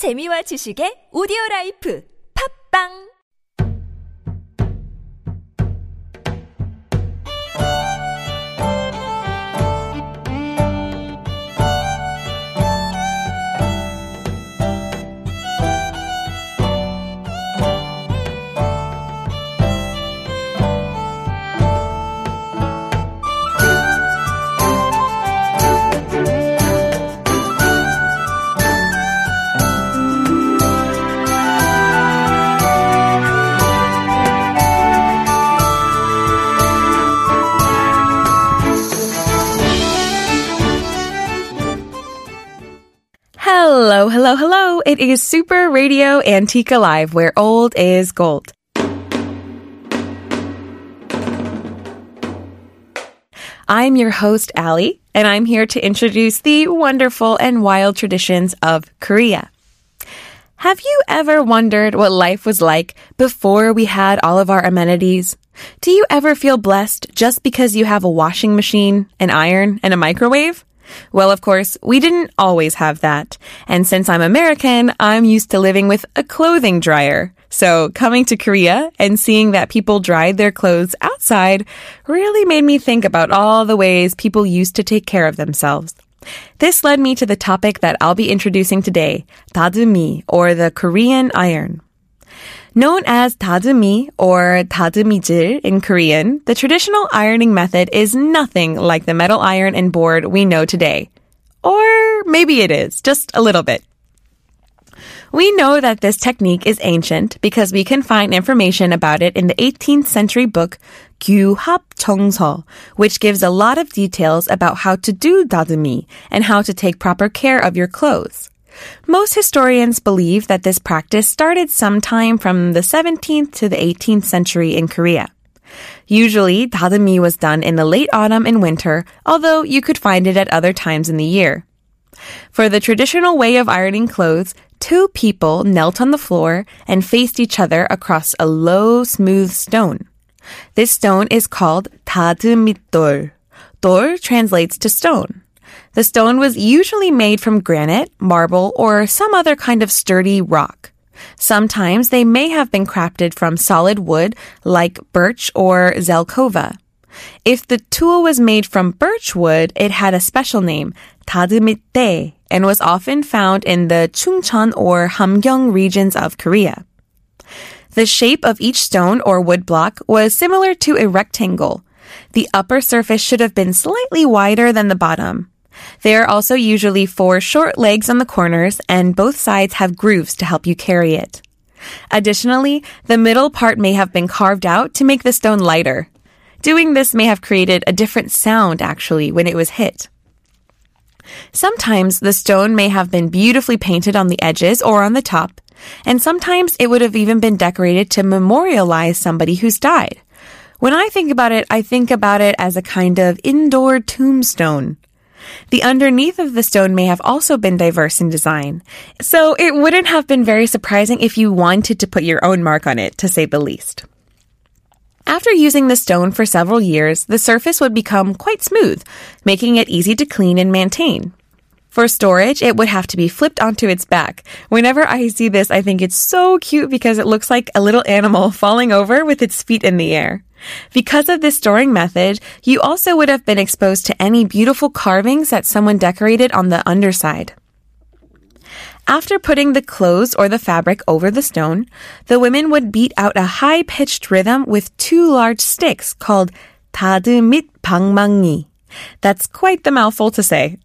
재미와 지식의 오디오 라이프. 팝빵 Hello, hello. It is Super Radio Antique Alive, where old is gold. I'm your host, Ali, and I'm here to introduce the wonderful and wild traditions of Korea. Have you ever wondered what life was like before we had all of our amenities? Do you ever feel blessed just because you have a washing machine, an iron, and a microwave? Well, of course, we didn't always have that. And since I'm American, I'm used to living with a clothing dryer. So coming to Korea and seeing that people dried their clothes outside really made me think about all the ways people used to take care of themselves. This led me to the topic that I'll be introducing today, dadumi, or the Korean iron. Known as dadumi or dadumijil in Korean, the traditional ironing method is nothing like the metal iron and board we know today. Or maybe it is, just a little bit. We know that this technique is ancient because we can find information about it in the 18th century book Gyuhap Chongseo, which gives a lot of details about how to do dadumi and how to take proper care of your clothes. Most historians believe that this practice started sometime from the 17th to the 18th century in Korea. Usually, dadumi was done in the late autumn and winter, although you could find it at other times in the year. For the traditional way of ironing clothes, two people knelt on the floor and faced each other across a low, smooth stone. This stone is called 다듬이돌. 돌 translates to stone. The stone was usually made from granite, marble, or some other kind of sturdy rock. Sometimes they may have been crafted from solid wood like birch or zelkova. If the tool was made from birch wood, it had a special name, 다듬이대, and was often found in the Chungcheong or Hamgyong regions of Korea. The shape of each stone or wood block was similar to a rectangle. The upper surface should have been slightly wider than the bottom. There are also usually four short legs on the corners, and both sides have grooves to help you carry it. Additionally, the middle part may have been carved out to make the stone lighter. Doing this may have created a different sound, actually, when it was hit. Sometimes the stone may have been beautifully painted on the edges or on the top, and sometimes it would have even been decorated to memorialize somebody who's died. When I think about it, I think about it as a kind of indoor tombstone. The underneath of the stone may have also been diverse in design, so it wouldn't have been very surprising if you wanted to put your own mark on it, to say the least. After using the stone for several years, the surface would become quite smooth, making it easy to clean and maintain. For storage, it would have to be flipped onto its back. Whenever I see this, I think it's so cute because it looks like a little animal falling over with its feet in the air. Because of this storing method, you also would have been exposed to any beautiful carvings that someone decorated on the underside. After putting the clothes or the fabric over the stone, the women would beat out a high pitched rhythm with two large sticks called 다듬이 방망이. That's quite the mouthful to say.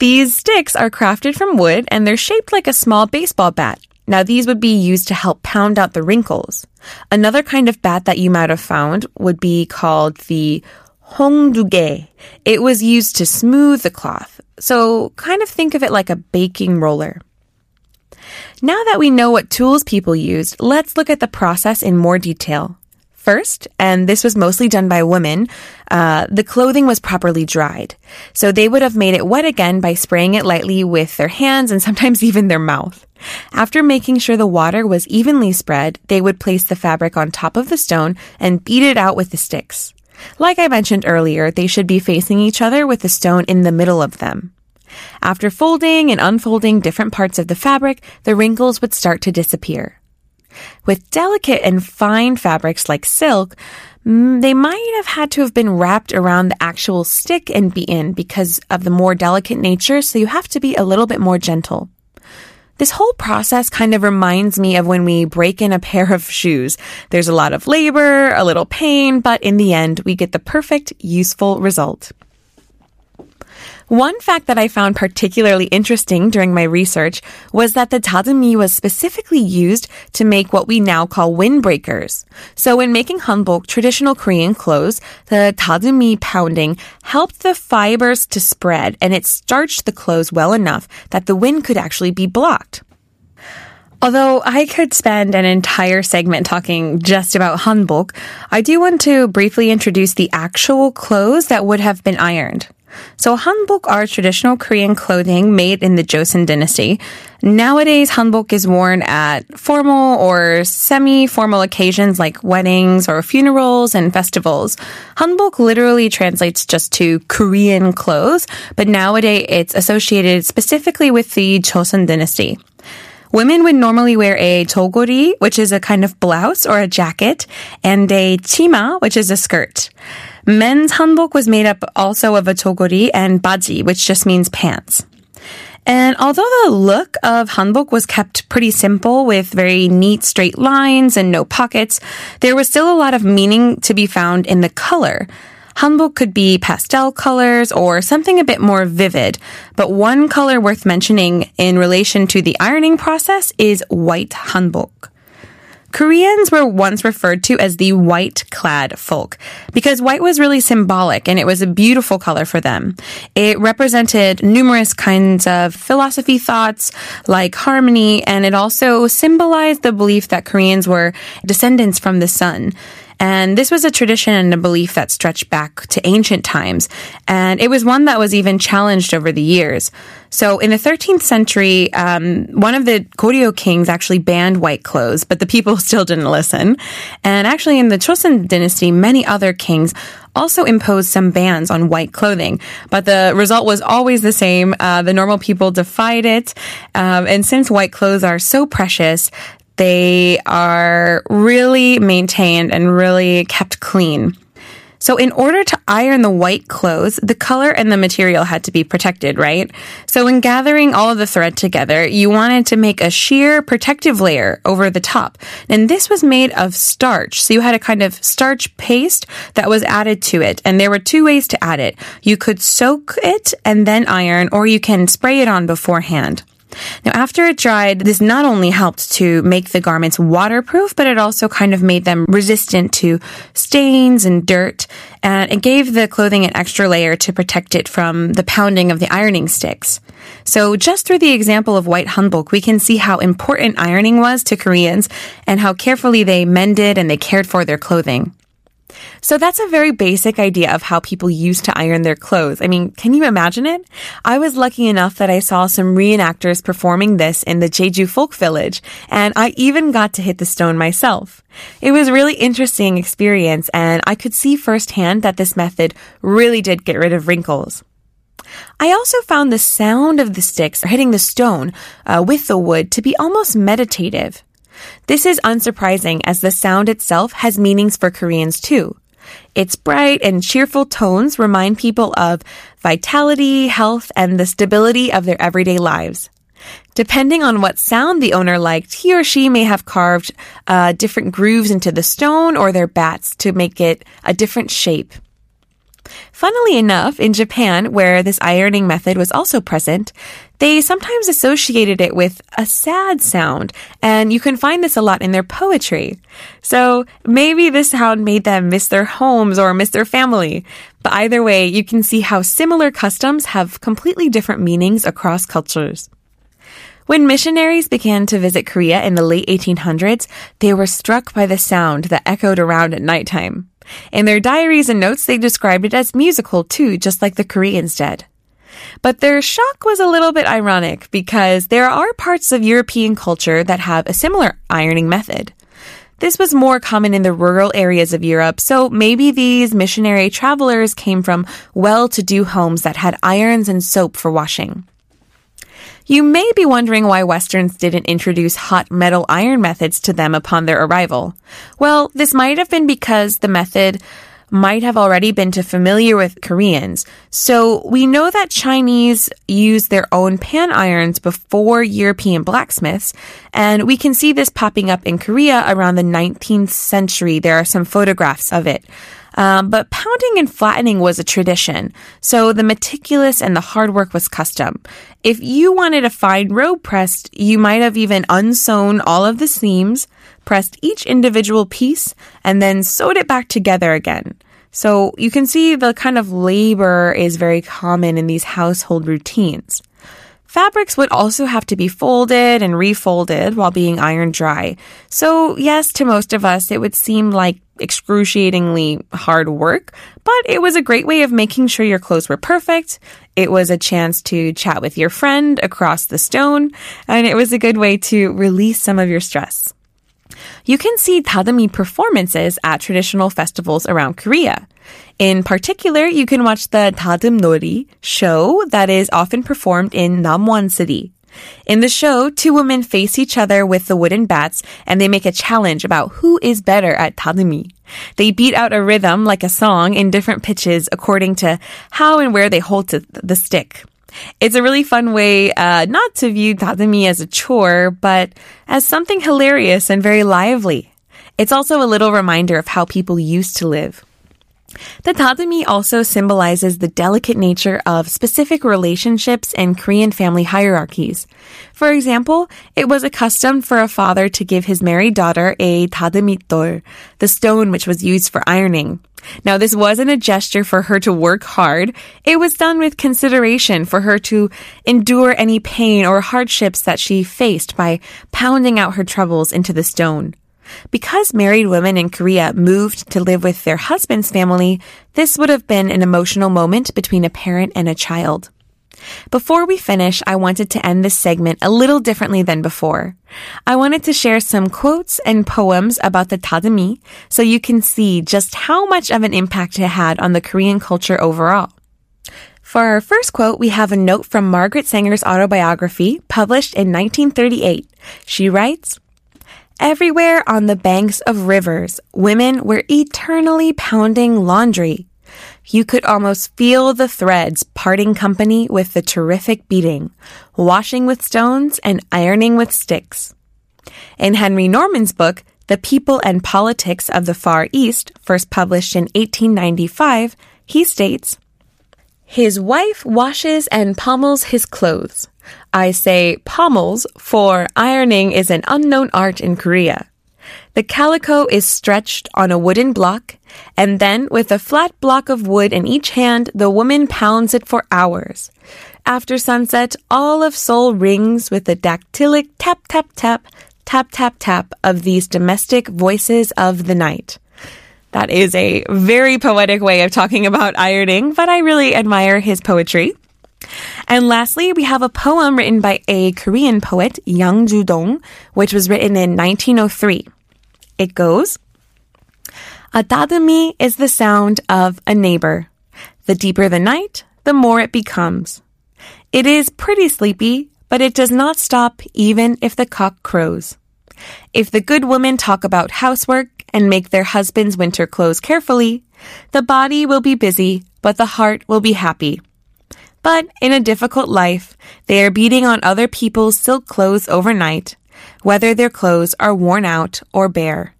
These sticks are crafted from wood and they're shaped like a small baseball bat. Now, these would be used to help pound out the wrinkles. Another kind of bat that you might have found would be called the hongduge. It was used to smooth the cloth. So kind of think of it like a baking roller. Now that we know what tools people used, let's look at the process in more detail. First, and this was mostly done by women, uh, the clothing was properly dried. So they would have made it wet again by spraying it lightly with their hands and sometimes even their mouth. After making sure the water was evenly spread, they would place the fabric on top of the stone and beat it out with the sticks. Like I mentioned earlier, they should be facing each other with the stone in the middle of them. After folding and unfolding different parts of the fabric, the wrinkles would start to disappear. With delicate and fine fabrics like silk, mm, they might have had to have been wrapped around the actual stick and beaten because of the more delicate nature, so you have to be a little bit more gentle. This whole process kind of reminds me of when we break in a pair of shoes. There's a lot of labor, a little pain, but in the end, we get the perfect, useful result. One fact that I found particularly interesting during my research was that the dadumi was specifically used to make what we now call windbreakers. So when making hanbok, traditional Korean clothes, the dadumi pounding helped the fibers to spread and it starched the clothes well enough that the wind could actually be blocked. Although I could spend an entire segment talking just about hanbok, I do want to briefly introduce the actual clothes that would have been ironed. So hanbok are traditional Korean clothing made in the Joseon dynasty. Nowadays, hanbok is worn at formal or semi-formal occasions like weddings or funerals and festivals. Hanbok literally translates just to Korean clothes, but nowadays it's associated specifically with the Joseon dynasty. Women would normally wear a jeogori, which is a kind of blouse or a jacket, and a chima, which is a skirt. Men's hanbok was made up also of a jeogori and baji, which just means pants. And although the look of hanbok was kept pretty simple with very neat straight lines and no pockets, there was still a lot of meaning to be found in the color. Hanbok could be pastel colors or something a bit more vivid, but one color worth mentioning in relation to the ironing process is white hanbok. Koreans were once referred to as the white clad folk because white was really symbolic and it was a beautiful color for them. It represented numerous kinds of philosophy thoughts like harmony and it also symbolized the belief that Koreans were descendants from the sun. And this was a tradition and a belief that stretched back to ancient times. And it was one that was even challenged over the years. So in the 13th century, um, one of the Goryeo kings actually banned white clothes, but the people still didn't listen. And actually in the Chosun dynasty, many other kings also imposed some bans on white clothing, but the result was always the same. Uh, the normal people defied it. Um, and since white clothes are so precious, they are really maintained and really kept clean. So in order to iron the white clothes, the color and the material had to be protected, right? So in gathering all of the thread together, you wanted to make a sheer protective layer over the top. And this was made of starch. So you had a kind of starch paste that was added to it. And there were two ways to add it. You could soak it and then iron, or you can spray it on beforehand. Now, after it dried, this not only helped to make the garments waterproof, but it also kind of made them resistant to stains and dirt. And it gave the clothing an extra layer to protect it from the pounding of the ironing sticks. So just through the example of white hanbok, we can see how important ironing was to Koreans and how carefully they mended and they cared for their clothing. So that's a very basic idea of how people used to iron their clothes. I mean, can you imagine it? I was lucky enough that I saw some reenactors performing this in the Jeju Folk Village, and I even got to hit the stone myself. It was a really interesting experience, and I could see firsthand that this method really did get rid of wrinkles. I also found the sound of the sticks hitting the stone uh, with the wood to be almost meditative. This is unsurprising as the sound itself has meanings for Koreans too. Its bright and cheerful tones remind people of vitality, health, and the stability of their everyday lives. Depending on what sound the owner liked, he or she may have carved uh, different grooves into the stone or their bats to make it a different shape. Funnily enough, in Japan, where this ironing method was also present, they sometimes associated it with a sad sound, and you can find this a lot in their poetry. So maybe this sound made them miss their homes or miss their family. But either way, you can see how similar customs have completely different meanings across cultures. When missionaries began to visit Korea in the late 1800s, they were struck by the sound that echoed around at nighttime. In their diaries and notes, they described it as musical too, just like the Koreans did. But their shock was a little bit ironic because there are parts of European culture that have a similar ironing method. This was more common in the rural areas of Europe, so maybe these missionary travelers came from well-to-do homes that had irons and soap for washing. You may be wondering why Westerns didn't introduce hot metal iron methods to them upon their arrival. Well, this might have been because the method might have already been too familiar with Koreans. So we know that Chinese used their own pan irons before European blacksmiths, and we can see this popping up in Korea around the 19th century. There are some photographs of it. Um, but pounding and flattening was a tradition, so the meticulous and the hard work was custom. If you wanted a fine robe pressed, you might have even unsewn all of the seams, pressed each individual piece, and then sewed it back together again. So you can see the kind of labor is very common in these household routines. Fabrics would also have to be folded and refolded while being iron dry. So, yes, to most of us, it would seem like excruciatingly hard work, but it was a great way of making sure your clothes were perfect. It was a chance to chat with your friend across the stone, and it was a good way to release some of your stress you can see dadumi performances at traditional festivals around Korea. In particular, you can watch the Dadum Nori show that is often performed in Namwon City. In the show, two women face each other with the wooden bats and they make a challenge about who is better at dadumi. They beat out a rhythm like a song in different pitches according to how and where they hold the stick. It's a really fun way uh, not to view dadumi as a chore, but as something hilarious and very lively. It's also a little reminder of how people used to live. The dadumi also symbolizes the delicate nature of specific relationships and Korean family hierarchies. For example, it was a custom for a father to give his married daughter a dadumi dol, the stone which was used for ironing. Now, this wasn't a gesture for her to work hard. It was done with consideration for her to endure any pain or hardships that she faced by pounding out her troubles into the stone. Because married women in Korea moved to live with their husband's family, this would have been an emotional moment between a parent and a child. Before we finish, I wanted to end this segment a little differently than before. I wanted to share some quotes and poems about the dadumi so you can see just how much of an impact it had on the Korean culture overall. For our first quote, we have a note from Margaret Sanger's autobiography published in 1938. She writes, Everywhere on the banks of rivers, women were eternally pounding laundry. You could almost feel the threads parting company with the terrific beating, washing with stones and ironing with sticks. In Henry Norman's book, The People and Politics of the Far East, first published in 1895, he states, His wife washes and pommels his clothes. I say pommels, for ironing is an unknown art in Korea. The calico is stretched on a wooden block, and then with a flat block of wood in each hand, the woman pounds it for hours. After sunset, all of Seoul rings with the dactylic tap, tap, tap, tap, tap, tap of these domestic voices of the night. That is a very poetic way of talking about ironing, but I really admire his poetry. And lastly, we have a poem written by a Korean poet, Yang Ju-dong, which was written in 1903. It goes. Atadami is the sound of a neighbor. The deeper the night, the more it becomes. It is pretty sleepy, but it does not stop even if the cock crows. If the good women talk about housework and make their husband's winter clothes carefully, the body will be busy, but the heart will be happy. But in a difficult life, they are beating on other people's silk clothes overnight, whether their clothes are worn out or bare.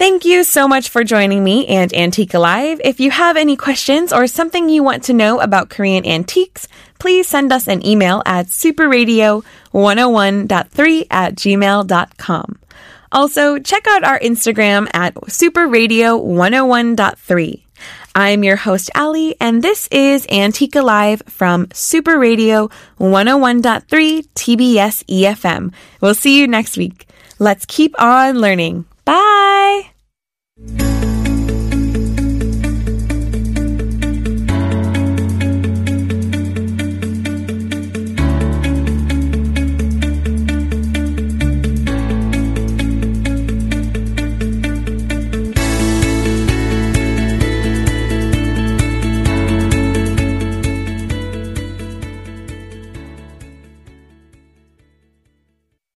Thank you so much for joining me and Antique Alive. If you have any questions or something you want to know about Korean antiques, please send us an email at superradio101.3 at gmail.com. Also, check out our Instagram at superradio101.3. I'm your host, Ali, and this is Antique Alive from Super Radio 101.3 TBS EFM. We'll see you next week. Let's keep on learning.